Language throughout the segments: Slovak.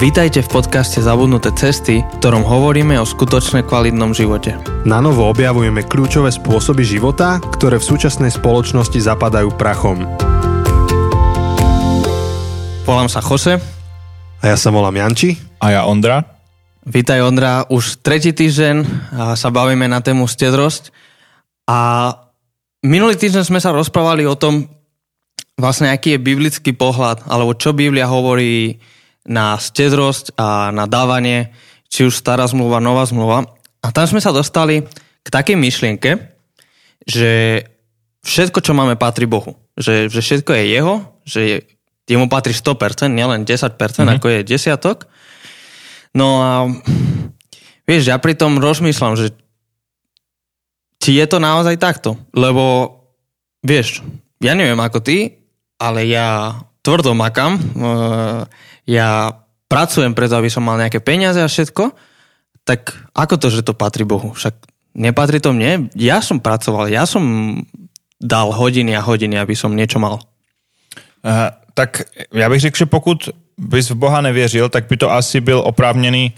Vítajte v podcaste Zabudnuté cesty, v ktorom hovoríme o skutočne kvalitnom živote. Na novo objavujeme kľúčové spôsoby života, ktoré v súčasnej spoločnosti zapadajú prachom. Volám sa Jose. A ja sa volám Janči. A ja Ondra. Vítaj Ondra, už tretí týždeň sa bavíme na tému stedrosť. A minulý týždeň sme sa rozprávali o tom, vlastne aký je biblický pohľad, alebo čo Biblia hovorí na stedrosť a na dávanie, či už stará zmluva, nová zmluva. A tam sme sa dostali k takej myšlienke, že všetko, čo máme, patrí Bohu. Že, že všetko je jeho, že jemu patrí 100%, nielen 10%, mm-hmm. ako je desiatok. No a vieš, ja pri tom rozmýšľam, že či je to naozaj takto. Lebo, vieš, ja neviem ako ty, ale ja tvrdo makám. Uh, ja pracujem preto, aby som mal nejaké peniaze a všetko, tak ako to, že to patrí Bohu? Však nepatrí to mne. Ja som pracoval, ja som dal hodiny a hodiny, aby som niečo mal. Uh, tak já bych řekl, že pokud bys v Boha nevěřil, tak by to asi byl oprávněný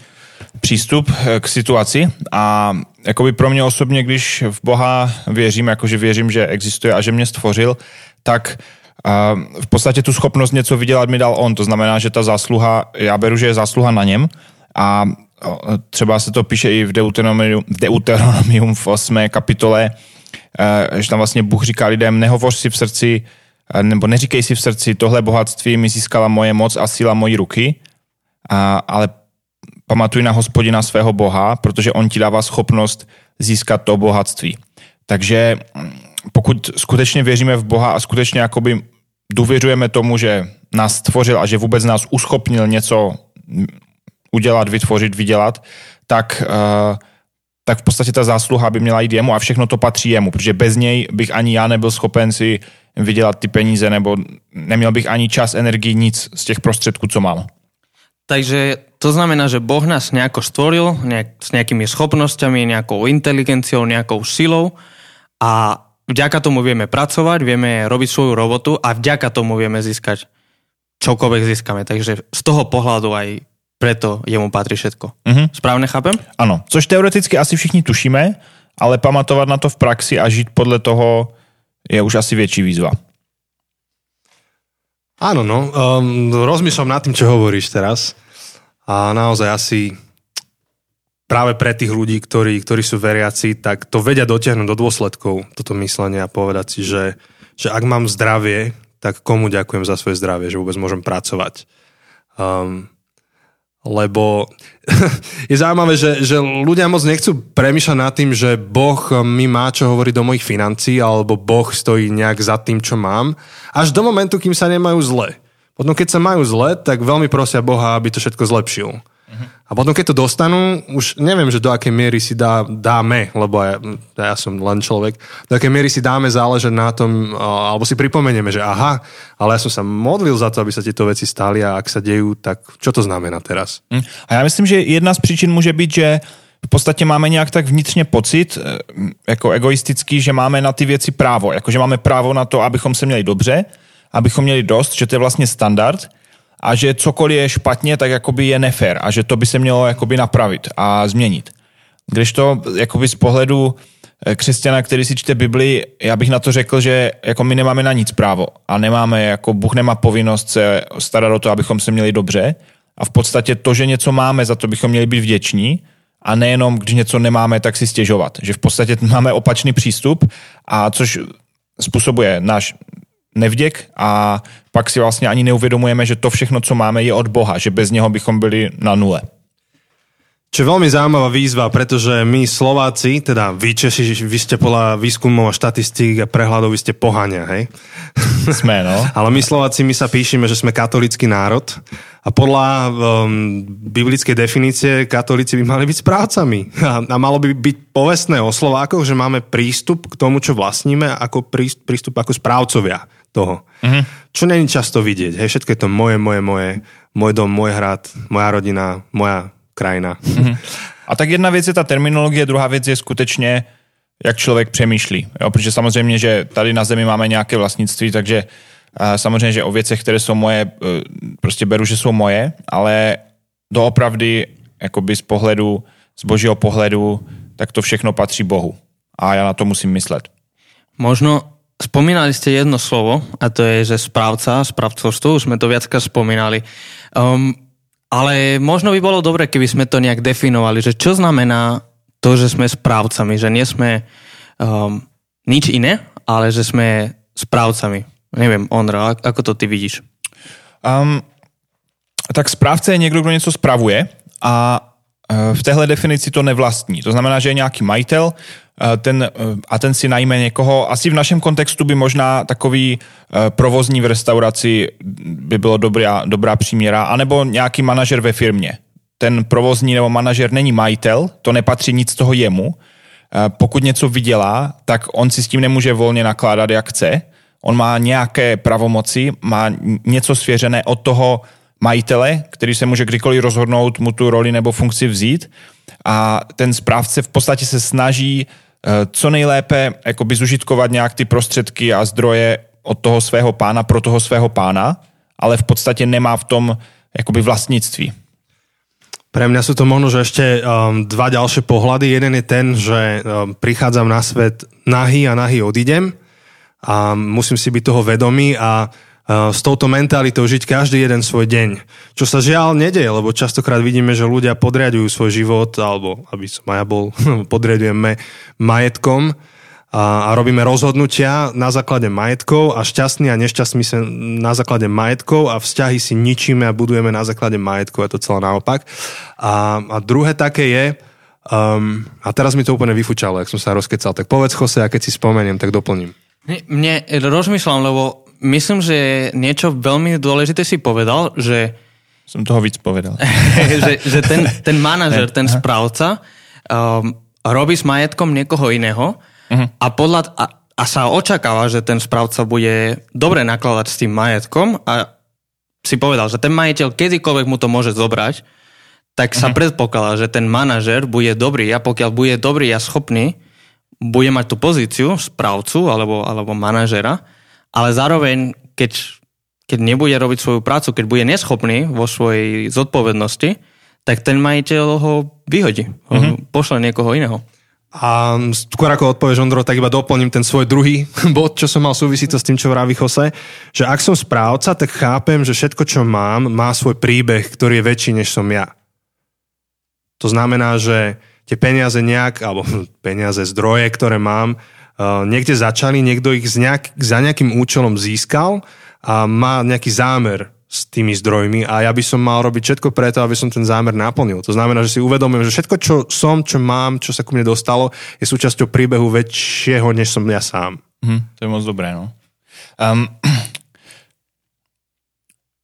přístup eh, k situaci a jakoby pro mě osobně, když v Boha věřím, jakože věřím, že existuje a že mě stvořil, tak a v podstatě tu schopnost něco vydělat mi dal on, to znamená, že ta zásluha, já beru, že je zásluha na něm a třeba se to píše i v Deuteronomium, Deuteronomium v 8. kapitole, e, že tam vlastně Bůh říká lidem, nehovoř si v srdci, e, nebo neříkej si v srdci, tohle bohatství mi získala moje moc a síla mojí ruky, a, ale pamatuj na hospodina svého Boha, protože on ti dává schopnost získat to bohatství. Takže pokud skutečně věříme v Boha a skutečně jakoby důvěřujeme tomu, že nás stvořil a že vůbec nás uschopnil něco udělat, vytvořit, vydělat, tak, uh, tak v podstatě ta zásluha by měla jít jemu a všechno to patří jemu, protože bez něj bych ani já nebyl schopen si vydělat ty peníze, nebo neměl bych ani čas, energii, nic z těch prostředků, co mám. Takže to znamená, že Boh nás nejako stvoril nejak, s nejakými schopnosťami, nejakou inteligenciou, nejakou silou a vďaka tomu vieme pracovať, vieme robiť svoju robotu a vďaka tomu vieme získať čokoľvek získame. Takže z toho pohľadu aj preto jemu patrí všetko. Mm-hmm. Správne chápem? Ano, což teoreticky asi všichni tušíme, ale pamatovat na to v praxi a žít podle toho je už asi větší výzva. Áno, no. Um, rozmýšľam nad tým, čo hovoríš teraz. A naozaj asi práve pre tých ľudí, ktorí, ktorí sú veriaci, tak to vedia dotiahnuť do dôsledkov, toto myslenie a povedať si, že, že ak mám zdravie, tak komu ďakujem za svoje zdravie, že vôbec môžem pracovať. Um, lebo je zaujímavé, že, že ľudia moc nechcú premýšľať nad tým, že Boh mi má čo hovoriť do mojich financií, alebo Boh stojí nejak za tým, čo mám, až do momentu, kým sa nemajú zle. Potom keď sa majú zle, tak veľmi prosia Boha, aby to všetko zlepšil. A potom, keď to dostanú, už neviem, že do akej miery si dá, dáme, lebo ja, ja som len človek, do akej miery si dáme záležať na tom, alebo si pripomenieme, že aha, ale ja som sa modlil za to, aby sa tieto veci stali a ak sa dejú, tak čo to znamená teraz? Hm. A já myslím, že jedna z příčin může být, že v podstatě máme nějak tak vnitřně pocit, e, jako egoistický, že máme na ty věci právo. Jako, že máme právo na to, abychom se měli dobře, abychom měli dost, že to je vlastně standard a že cokoliv je špatně, tak jakoby je nefér a že to by se mělo jakoby napravit a změnit. Když to jakoby z pohledu eh, křesťana, který si čte Bibli, já bych na to řekl, že jako my nemáme na nic právo a nemáme, jako Bůh nemá povinnost se starat o to, abychom se měli dobře a v podstatě to, že něco máme, za to bychom měli být vděční a nejenom, když něco nemáme, tak si stěžovat. Že v podstatě máme opačný přístup a což způsobuje náš nevděk a pak si vlastně ani neuvědomujeme, že to všechno, co máme, je od Boha, že bez něho bychom byli na nule. Čo je veľmi zaujímavá výzva, pretože my Slováci, teda vy Češi, vy ste podľa výskumov a štatistík a prehľadov, vy ste pohania, hej? Sme, no. Ale my Slováci, my sa píšeme, že sme katolický národ a podľa um, biblickej definície katolíci by mali byť správcami. A, a malo by byť povestné o Slovákoch, že máme prístup k tomu, čo vlastníme, ako prístup ako správcovia toho. Mm-hmm. Čo není často vidieť. Hej, všetko je to moje, moje, moje, môj dom, môj hrad, moja rodina, moja krajina. Mm-hmm. A tak jedna věc je ta terminologie, druhá věc je skutečně, jak člověk přemýšlí. Jo? Protože samozřejmě, že tady na zemi máme nějaké vlastnictví, takže uh, samozřejmě, že o věcech, které jsou moje, uh, prostě beru, že jsou moje, ale doopravdy jakoby z pohledu, z božího pohledu, tak to všechno patří Bohu. A já na to musím myslet. Možno spomínali ste jedno slovo, a to je, že správca, správcovstvo, už sme to viackrát spomínali. Um, ale možno by bolo dobre, keby sme to nejak definovali, že čo znamená to, že sme správcami, že nie sme um, nič iné, ale že sme správcami. Neviem, Ondra, ako to ty vidíš? Um, tak správce je někdo, kdo něco spravuje a v téhle definici to nevlastní. To znamená, že je nějaký majitel e, ten, e, a ten si najme někoho. Asi v našem kontextu by možná takový provozní v restauraci by bylo dobrá, dobrá příměra, anebo nějaký manažer ve firmě. Ten provozní nebo manažer není majitel, to nepatří nic toho jemu. Pokud něco vydělá, tak on si s tím nemůže volně nakládat, jak chce. On má nějaké pravomoci, má něco svěřené od toho majitele, který se může kdykoliv rozhodnout mu tu roli nebo funkci vzít a ten správce v podstatě se snaží eh, co nejlépe jakoby zužitkovat nějak ty prostředky a zdroje od toho svého pána pro toho svého pána, ale v podstatě nemá v tom jakoby vlastnictví. Pre mňa sú to možno, že ešte um, dva ďalšie pohľady. Jeden je ten, že um, prichádzam na svet nahý a nahý odídem a musím si byť toho vedomý a s touto mentalitou žiť každý jeden svoj deň. Čo sa žiaľ nedeje, lebo častokrát vidíme, že ľudia podriadujú svoj život, alebo aby som ja bol, podriadujeme majetkom a, a robíme rozhodnutia na základe majetkov a šťastný a nešťastný sa na základe majetkov a vzťahy si ničíme a budujeme na základe majetkov, je to celé naopak. A, a druhé také je, um, a teraz mi to úplne vyfučalo, ak som sa rozkecal, tak povedz Jose, a keď si spomeniem, tak doplním. Mne rozmýšľam, lebo myslím, že niečo veľmi dôležité si povedal, že... Som toho víc povedal. že, že ten, ten manažer, ten správca um, robí s majetkom niekoho iného uh-huh. a, podľa, a, a sa očakáva, že ten správca bude dobre nakladať s tým majetkom a si povedal, že ten majiteľ kedykoľvek mu to môže zobrať, tak sa uh-huh. predpokladá, že ten manažer bude dobrý a pokiaľ bude dobrý a schopný, bude mať tú pozíciu správcu alebo, alebo manažera, ale zároveň, keď, keď nebude robiť svoju prácu, keď bude neschopný vo svojej zodpovednosti, tak ten majiteľ ho vyhodí, mm-hmm. pošle niekoho iného. A skôr ako odpovieš, Ondro, tak iba doplním ten svoj druhý bod, čo som mal súvisí to s tým, čo vraví Jose, že ak som správca, tak chápem, že všetko, čo mám, má svoj príbeh, ktorý je väčší, než som ja. To znamená, že tie peniaze nejak, alebo peniaze, zdroje, ktoré mám, niekde začali, niekto ich nejak, za nejakým účelom získal a má nejaký zámer s tými zdrojmi a ja by som mal robiť všetko preto, aby som ten zámer naplnil. To znamená, že si uvedomujem, že všetko, čo som, čo mám, čo sa ku mne dostalo, je súčasťou príbehu väčšieho, než som ja sám. Hm, to je moc dobré, no. Um,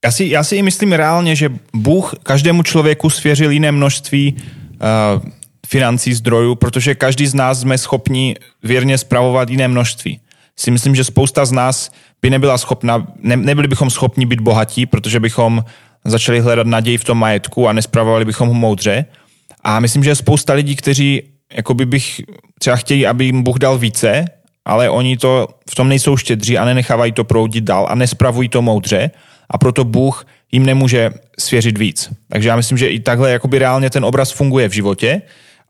já si, já si myslím reálně, že Bůh každému člověku svěřil jiné množství uh, financí, zdrojů, protože každý z nás jsme schopni věrně spravovat jiné množství. Si myslím, že spousta z nás by nebyla schopna, ne, nebyli bychom schopni být bohatí, protože bychom začali hledat naději v tom majetku a nespravovali bychom ho moudře. A myslím, že je spousta lidí, kteří jakoby bych třeba chtějí, aby jim Bůh dal více, ale oni to v tom nejsou štědří a nenechávají to proudit dál a nespravují to moudře a proto Bůh jim nemůže svěřit víc. Takže já myslím, že i takhle jakoby reálně ten obraz funguje v životě,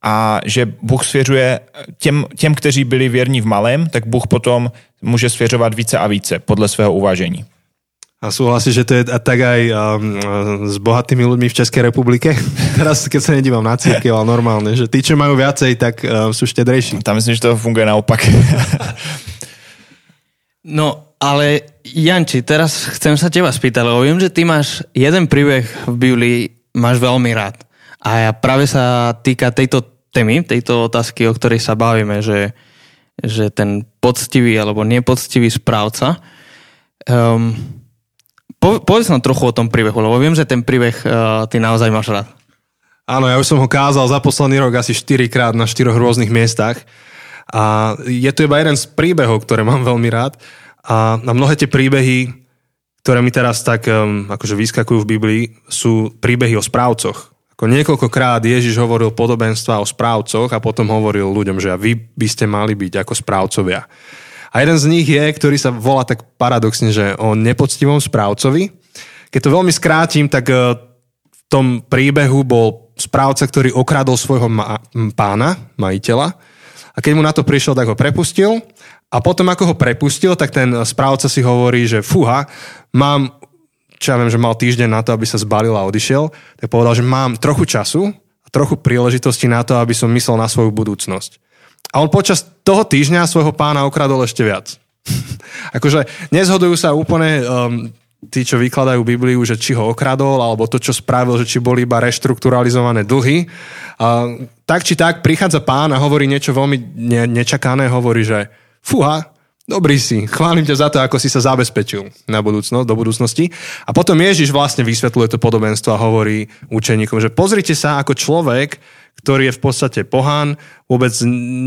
a že Bůh svěřuje těm, těm, kteří byli věrní v malém, tak Bůh potom může svěřovat více a více podle svého uvážení. A súhlasíš, že to je tak aj um, s bohatými ľuďmi v Českej republike? Teraz, keď sa nedívam na církev, ale normálne, že tí, čo majú viacej, tak uh, sú štedrejší. Tam myslím, že to funguje naopak. no, ale Janči, teraz chcem sa teba spýtať, lebo viem, že ty máš jeden príbeh v Biblii, máš veľmi rád. A práve sa týka tejto témy, tejto otázky, o ktorej sa bavíme, že, že ten poctivý alebo nepoctivý správca. Um, po, povedz nám trochu o tom príbehu, lebo viem, že ten príbeh uh, ty naozaj máš rád. Áno, ja už som ho kázal za posledný rok asi 4 krát na 4 rôznych miestach. A je to iba jeden z príbehov, ktoré mám veľmi rád. A na mnohé tie príbehy, ktoré mi teraz tak um, akože vyskakujú v Biblii, sú príbehy o správcoch. Ako niekoľkokrát Ježiš hovoril podobenstva o správcoch a potom hovoril ľuďom, že vy by ste mali byť ako správcovia. A jeden z nich je, ktorý sa volá tak paradoxne, že o nepoctivom správcovi. Keď to veľmi skrátim, tak e, v tom príbehu bol správca, ktorý okradol svojho ma- pána, majiteľa a keď mu na to prišiel, tak ho prepustil a potom ako ho prepustil, tak ten správca si hovorí, že fúha, mám, čo ja viem, že mal týždeň na to, aby sa zbalil a odišiel, tak povedal, že mám trochu času a trochu príležitosti na to, aby som myslel na svoju budúcnosť. A on počas toho týždňa svojho pána okradol ešte viac. akože nezhodujú sa úplne um, tí, čo vykladajú Bibliu, že či ho okradol, alebo to, čo spravil, že či boli iba reštrukturalizované dlhy. A, tak či tak prichádza pán a hovorí niečo veľmi ne- nečakané, hovorí, že fúha, dobrý si, chválim ťa za to, ako si sa zabezpečil na budúcnosť, do budúcnosti. A potom Ježiš vlastne vysvetľuje to podobenstvo a hovorí učeníkom, že pozrite sa ako človek, ktorý je v podstate pohán, vôbec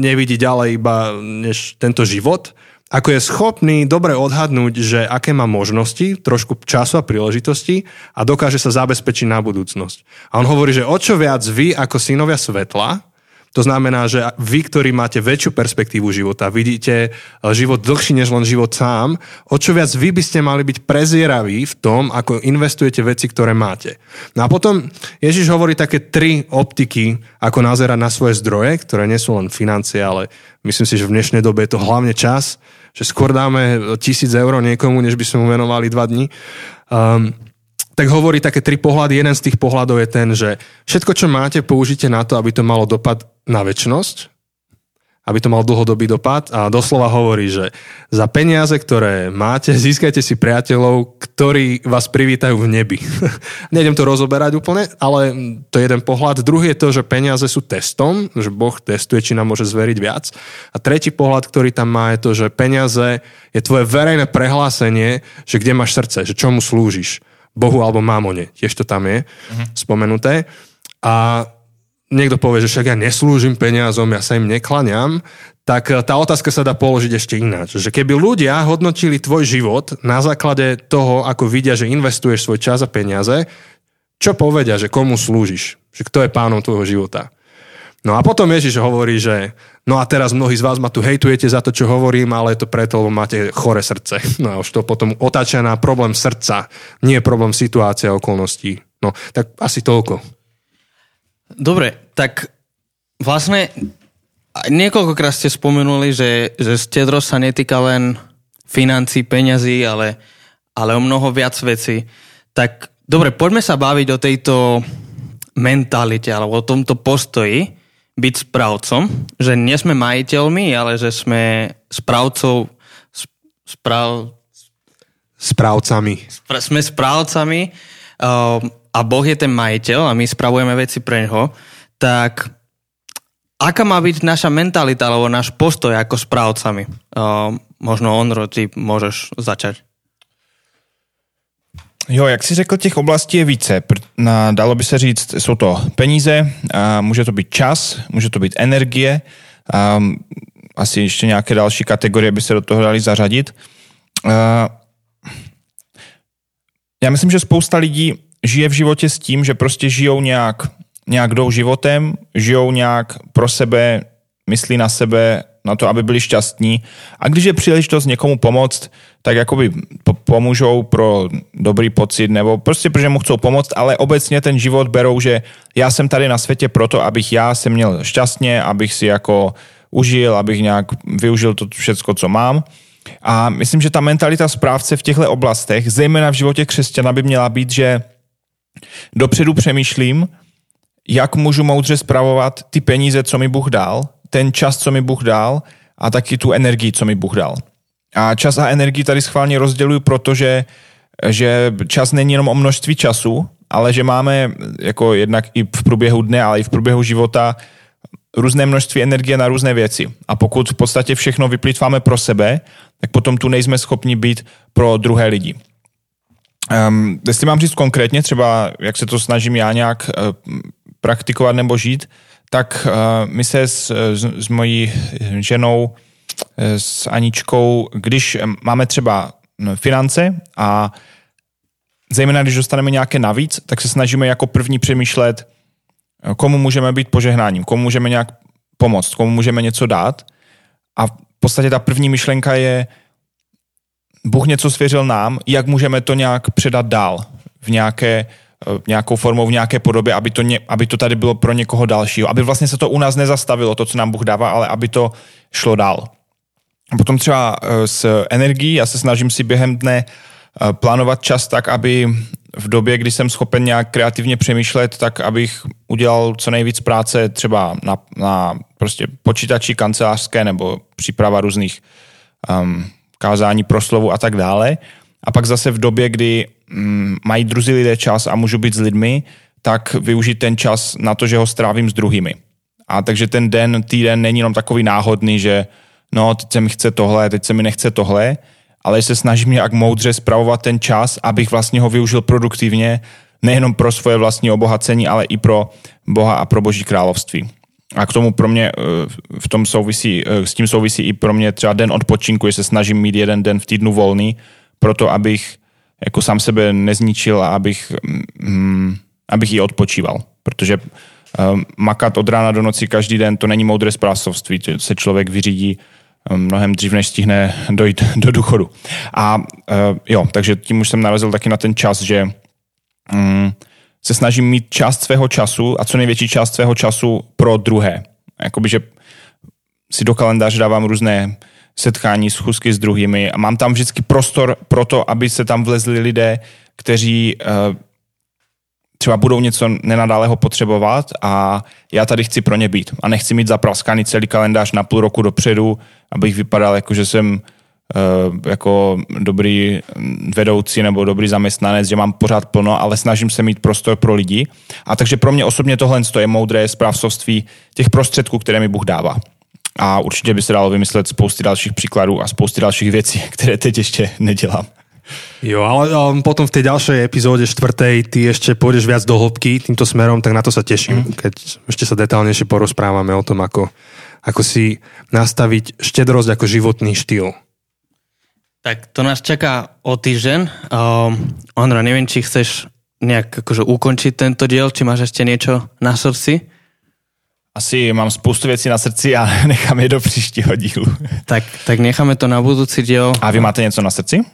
nevidí ďalej iba než tento život, ako je schopný dobre odhadnúť, že aké má možnosti, trošku času a príležitosti a dokáže sa zabezpečiť na budúcnosť. A on hovorí, že o čo viac vy ako synovia svetla, to znamená, že vy, ktorí máte väčšiu perspektívu života, vidíte eh, život dlhší než len život sám, o čo viac vy by ste mali byť prezieraví v tom, ako investujete veci, ktoré máte. No a potom Ježiš hovorí také tri optiky, ako nazerať na svoje zdroje, ktoré nie sú len financie, ale myslím si, že v dnešnej dobe je to hlavne čas, že skôr dáme tisíc eur niekomu, než by sme mu venovali dva dní. Um, tak hovorí také tri pohľady. Jeden z tých pohľadov je ten, že všetko, čo máte, použite na to, aby to malo dopad na väčnosť, aby to mal dlhodobý dopad a doslova hovorí, že za peniaze, ktoré máte, získajte si priateľov, ktorí vás privítajú v nebi. Nejdem to rozoberať úplne, ale to je jeden pohľad. Druhý je to, že peniaze sú testom, že Boh testuje, či nám môže zveriť viac. A tretí pohľad, ktorý tam má, je to, že peniaze je tvoje verejné prehlásenie, že kde máš srdce, že čomu slúžiš. Bohu alebo mamone. Tiež to tam je uh-huh. spomenuté. A niekto povie, že však ja neslúžim peniazom, ja sa im neklaniam, tak eh, tá otázka sa dá položiť ešte ináč. Že keby ľudia hodnotili tvoj život na základe toho, ako vidia, že investuješ svoj čas a peniaze, čo povedia, že komu slúžiš? Že kto je pánom tvojho života? No a potom Ježiš hovorí, že no a teraz mnohí z vás ma tu hejtujete za to, čo hovorím, ale je to preto, lebo máte chore srdce. No a už to potom otáča na problém srdca, nie problém situácie a okolností. No, tak asi toľko. Dobre, tak vlastne niekoľkokrát ste spomenuli, že, že stedro sa netýka len financí, peňazí, ale, ale o mnoho viac vecí. Tak dobre, poďme sa baviť o tejto mentalite alebo o tomto postoji byť správcom, že nie sme majiteľmi, ale že sme správcov správ, správcami. Spra, sme správcami uh, a Boh je ten majiteľ a my spravujeme veci pre neho, tak aká má byť naša mentalita alebo náš postoj ako správcami? Uh, možno Onro, ty môžeš začať. Jo, jak si řekl, těch oblastí je více. Dalo by se říct, jsou to peníze, může to být čas, může to být energie, asi ještě nějaké další kategorie by se do toho dali zařadit. Já myslím, že spousta lidí žije v životě s tím, že prostě žijou nějak, nějak životem, žijou nějak pro sebe, myslí na sebe, na to, aby byli šťastní. A když je příležitost někomu pomoct, tak jakoby pomůžou pro dobrý pocit, nebo prostě protože mu chcou pomoct, ale obecně ten život berou, že já jsem tady na světě proto, abych já se měl šťastně, abych si jako užil, abych nějak využil to všecko, co mám. A myslím, že ta mentalita správce v těchto oblastech, zejména v životě křesťana, by měla být, že dopředu přemýšlím, jak můžu moudře spravovat ty peníze, co mi Bůh dal, ten čas, co mi Bůh dal a taky tu energii, co mi Bůh dal. A čas a energii tady schválně rozděluju, protože že čas není jenom o množství času, ale že máme jako jednak i v průběhu dne, ale i v průběhu života různé množství energie na různé věci. A pokud v podstatě všechno vyplýtváme pro sebe, tak potom tu nejsme schopni být pro druhé lidi. Um, jestli mám říct konkrétně, třeba jak se to snažím já nějak uh, praktikovat nebo žít, tak uh, my se s, s, s mojí ženou, s Aničkou, když máme třeba finance a zejména když dostaneme nějaké navíc, tak se snažíme jako první přemýšlet, komu můžeme být požehnáním, komu můžeme nějak pomoct, komu můžeme něco dát. A v podstatě ta první myšlenka je, Bůh něco svěřil nám, jak můžeme to nějak předat dál v nějaké nějakou formou, v nějaké podobě, aby to, ně, aby to tady bylo pro někoho dalšího. Aby vlastně se to u nás nezastavilo, to, co nám Bůh dává, ale aby to šlo dál. Potom třeba eh, s energií, já se snažím si během dne eh, plánovat čas tak, aby v době, kdy jsem schopen nějak kreativně přemýšlet, tak abych udělal co nejvíc práce třeba na, na prostě počítači kancelářské nebo příprava různých um, kázání, proslovu a tak dále. A pak zase v době, kdy mají druzí lidé čas a můžu být s lidmi, tak využít ten čas na to, že ho strávím s druhými. A takže ten den, týden není jenom takový náhodný, že no, teď se mi chce tohle, teď se mi nechce tohle, ale se snažím nějak moudře spravovat ten čas, abych vlastně ho využil produktivně, nejenom pro svoje vlastní obohacení, ale i pro Boha a pro Boží království. A k tomu pro mě eh, v tom souvisí, eh, s tím souvisí i pro mě třeba den odpočinku, že se snažím mít jeden den v týdnu volný, proto abych jako sám sebe nezničil a abych, mm, abych i odpočíval. Protože um, makat od rána do noci každý den, to není moudré správcovství, se člověk vyřídí mnohem dřív, než stihne dojít do důchodu. A uh, jo, takže tím už jsem narazil taky na ten čas, že um, se snažím mít část svého času a co největší část svého času pro druhé. Jakoby, že si do kalendáře dávám různé setkání, schůzky s druhými a mám tam vždycky prostor pro to, aby se tam vlezli lidé, kteří uh, třeba budou něco nenadálého potřebovat a já tady chci pro ně být. A nechci mít zapraskaný celý kalendář na půl roku dopředu, abych vypadal jako, že jsem uh, jako dobrý vedoucí nebo dobrý zaměstnanec, že mám pořád plno, ale snažím se mít prostor pro lidi. A takže pro mě osobně tohle je moudré správcovství těch prostředků, které mi Bůh dává. A určitě by se dalo vymyslet spousty dalších příkladů a spousty dalších věcí, které teď ještě nedělám. Jo, ale um, potom v tej ďalšej epizóde štvrtej ty ešte pôjdeš viac do hĺbky týmto smerom, tak na to sa teším, mm. keď ešte sa detálnejšie porozprávame o tom, ako, ako si nastaviť štedrosť ako životný štýl. Tak to nás čaká o týždeň. Um, Ondra, neviem, či chceš nejak akože ukončiť tento diel, či máš ešte niečo na srdci? Asi mám spoustu věcí na srdci a nechám je do příštího dílu. Tak, tak necháme to na budúci diel. A vy máte něco na srdci?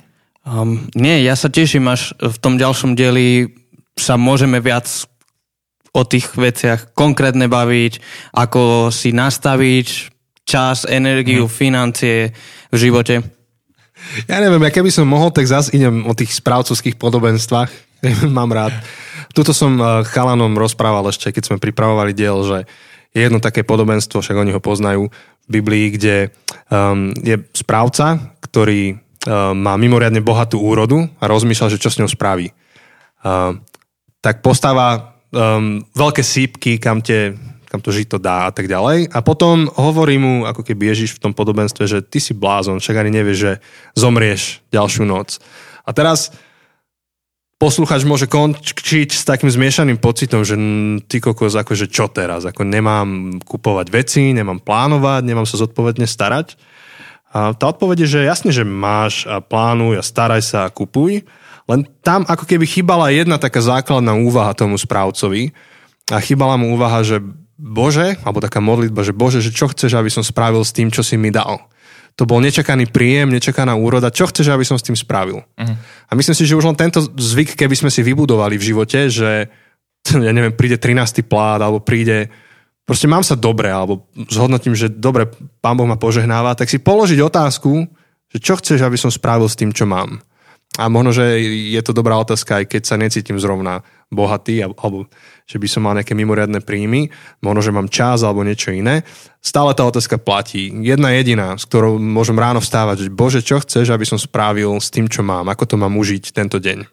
Um, nie, ja sa teším, až v tom ďalšom dieli sa môžeme viac o tých veciach konkrétne baviť, ako si nastaviť čas, energiu, hmm. financie v živote. Ja neviem, ja keby som mohol, tak zase idem o tých správcovských podobenstvách. Mám rád. Tuto som uh, chalanom rozprával ešte, keď sme pripravovali diel, že je jedno také podobenstvo, však oni ho poznajú v Biblii, kde um, je správca, ktorý uh, má mimoriadne bohatú úrodu a rozmýšľa, že čo s ňou spraví. Uh, tak postáva um, veľké sípky, kam, te, kam to žito dá a tak ďalej. A potom hovorí mu, ako keby Ježiš v tom podobenstve, že ty si blázon, však ani nevieš, že zomrieš ďalšiu noc. A teraz posluchač môže končiť s takým zmiešaným pocitom, že ty kokos, akože čo teraz? Ako nemám kupovať veci, nemám plánovať, nemám sa zodpovedne starať. A tá odpoveď je, že jasne, že máš a plánuj a staraj sa a kupuj, len tam ako keby chýbala jedna taká základná úvaha tomu správcovi a chýbala mu úvaha, že Bože, alebo taká modlitba, že Bože, že čo chceš, aby som spravil s tým, čo si mi dal. To bol nečakaný príjem, nečakaná úroda. Čo chceš, aby som s tým spravil? Uh-huh. A myslím si, že už len tento zvyk, keby sme si vybudovali v živote, že ja neviem, príde 13. plát, alebo príde proste mám sa dobre, alebo zhodnotím, že dobre, pán Boh ma požehnáva, tak si položiť otázku, že čo chceš, aby som spravil s tým, čo mám. A možno, že je to dobrá otázka, aj keď sa necítim zrovna bohatý, alebo že by som mal nejaké mimoriadne príjmy, možno, že mám čas alebo niečo iné. Stále tá otázka platí. Jedna jediná, s ktorou môžem ráno vstávať, že Bože, čo chceš, aby som spravil s tým, čo mám? Ako to mám užiť tento deň?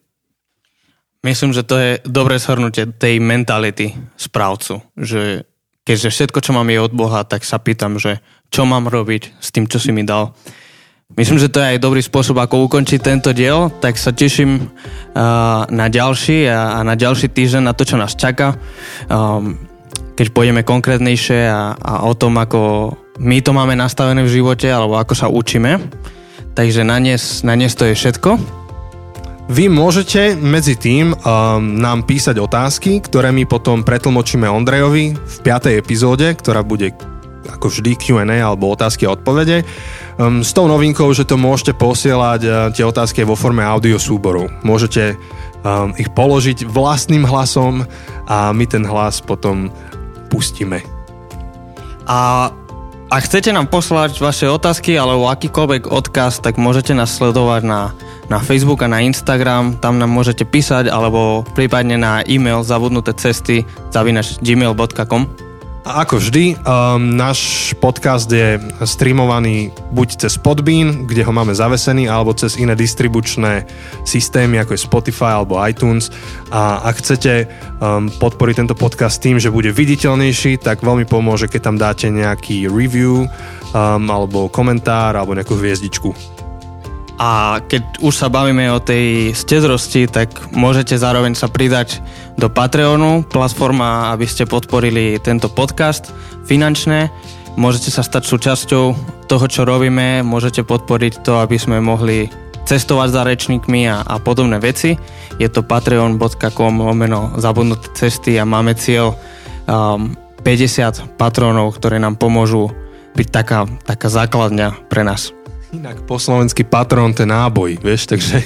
Myslím, že to je dobré shrnutie tej mentality správcu, že keďže všetko, čo mám je od Boha, tak sa pýtam, že čo mám robiť s tým, čo si mi dal. Myslím, že to je aj dobrý spôsob, ako ukončiť tento diel, tak sa teším uh, na ďalší a, a na ďalší týždeň, na to, čo nás čaká. Um, keď pôjdeme konkrétnejšie a, a o tom, ako my to máme nastavené v živote, alebo ako sa učíme. Takže na dnes, na dnes to je všetko. Vy môžete medzi tým um, nám písať otázky, ktoré my potom pretlmočíme Ondrejovi v 5. epizóde, ktorá bude ako vždy Q&A alebo otázky a odpovede. Um, s tou novinkou, že to môžete posielať uh, tie otázky vo forme audio súborov. Môžete um, ich položiť vlastným hlasom a my ten hlas potom pustíme. A ak chcete nám poslať vaše otázky alebo akýkoľvek odkaz, tak môžete nás sledovať na, na Facebook a na Instagram, tam nám môžete písať alebo prípadne na e-mail zabudnuté cesty zavinač gmail.com. A ako vždy, um, náš podcast je streamovaný buď cez Podbean, kde ho máme zavesený, alebo cez iné distribučné systémy, ako je Spotify alebo iTunes. A ak chcete um, podporiť tento podcast tým, že bude viditeľnejší, tak veľmi pomôže, keď tam dáte nejaký review um, alebo komentár alebo nejakú hviezdičku. A keď už sa bavíme o tej stezrosti, tak môžete zároveň sa pridať do Patreonu, platforma, aby ste podporili tento podcast finančne. Môžete sa stať súčasťou toho, čo robíme, môžete podporiť to, aby sme mohli cestovať za rečníkmi a, a podobné veci. Je to patreon.com lomeno zabudnuté cesty a máme cieľ um, 50 patrónov, ktoré nám pomôžu byť taká, taká základňa pre nás. Inak po slovensky patron ten náboj, vieš, takže...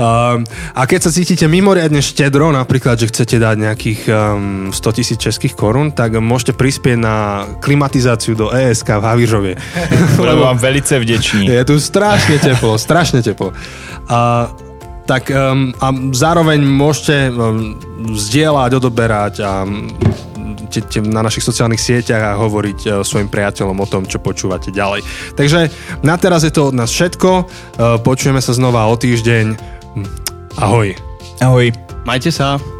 um, a keď sa cítite mimoriadne štedro, napríklad, že chcete dať nejakých um, 100 tisíc českých korún, tak môžete prispieť na klimatizáciu do ESK v Havířovie. Budem vám velice vdečný. Je tu strašne teplo, strašne teplo. A tak um, a zároveň môžete um, zdieľať, odoberať a na našich sociálnych sieťach a hovoriť e, svojim priateľom o tom, čo počúvate ďalej. Takže na teraz je to od nás všetko. E, počujeme sa znova o týždeň. Ahoj. Ahoj. Majte sa.